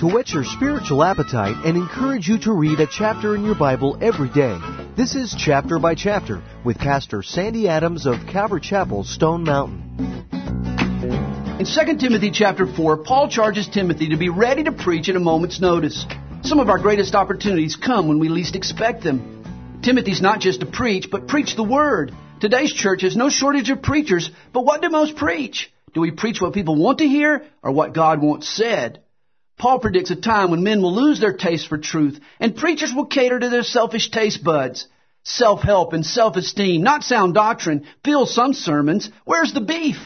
to whet your spiritual appetite and encourage you to read a chapter in your Bible every day. This is Chapter by Chapter with Pastor Sandy Adams of Calvary Chapel, Stone Mountain. In 2 Timothy chapter 4, Paul charges Timothy to be ready to preach at a moment's notice. Some of our greatest opportunities come when we least expect them. Timothy's not just to preach, but preach the word. Today's church has no shortage of preachers, but what do most preach? Do we preach what people want to hear or what God wants said? Paul predicts a time when men will lose their taste for truth and preachers will cater to their selfish taste buds. Self-help and self-esteem, not sound doctrine, fill some sermons. Where's the beef?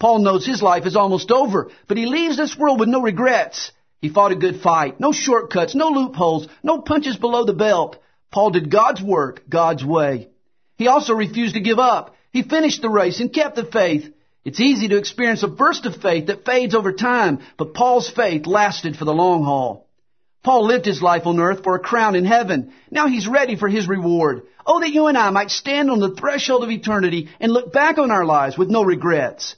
Paul knows his life is almost over, but he leaves this world with no regrets. He fought a good fight, no shortcuts, no loopholes, no punches below the belt. Paul did God's work, God's way. He also refused to give up. He finished the race and kept the faith. It's easy to experience a burst of faith that fades over time, but Paul's faith lasted for the long haul. Paul lived his life on earth for a crown in heaven. Now he's ready for his reward. Oh, that you and I might stand on the threshold of eternity and look back on our lives with no regrets.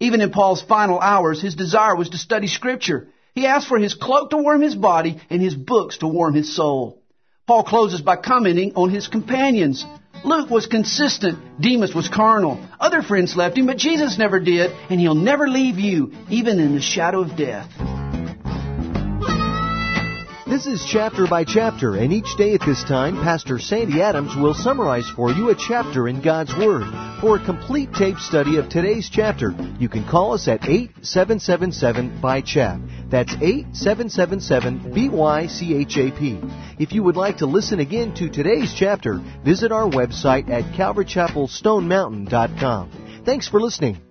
Even in Paul's final hours, his desire was to study scripture. He asked for his cloak to warm his body and his books to warm his soul. Paul closes by commenting on his companions. Luke was consistent. Demas was carnal. Other friends left him, but Jesus never did, and he'll never leave you, even in the shadow of death. This is chapter by chapter, and each day at this time, Pastor Sandy Adams will summarize for you a chapter in God's Word. For a complete tape study of today's chapter, you can call us at 8777 by chap. That's 8777 BYCHAP. If you would like to listen again to today's chapter, visit our website at calvarychapelstonemountain.com. Thanks for listening.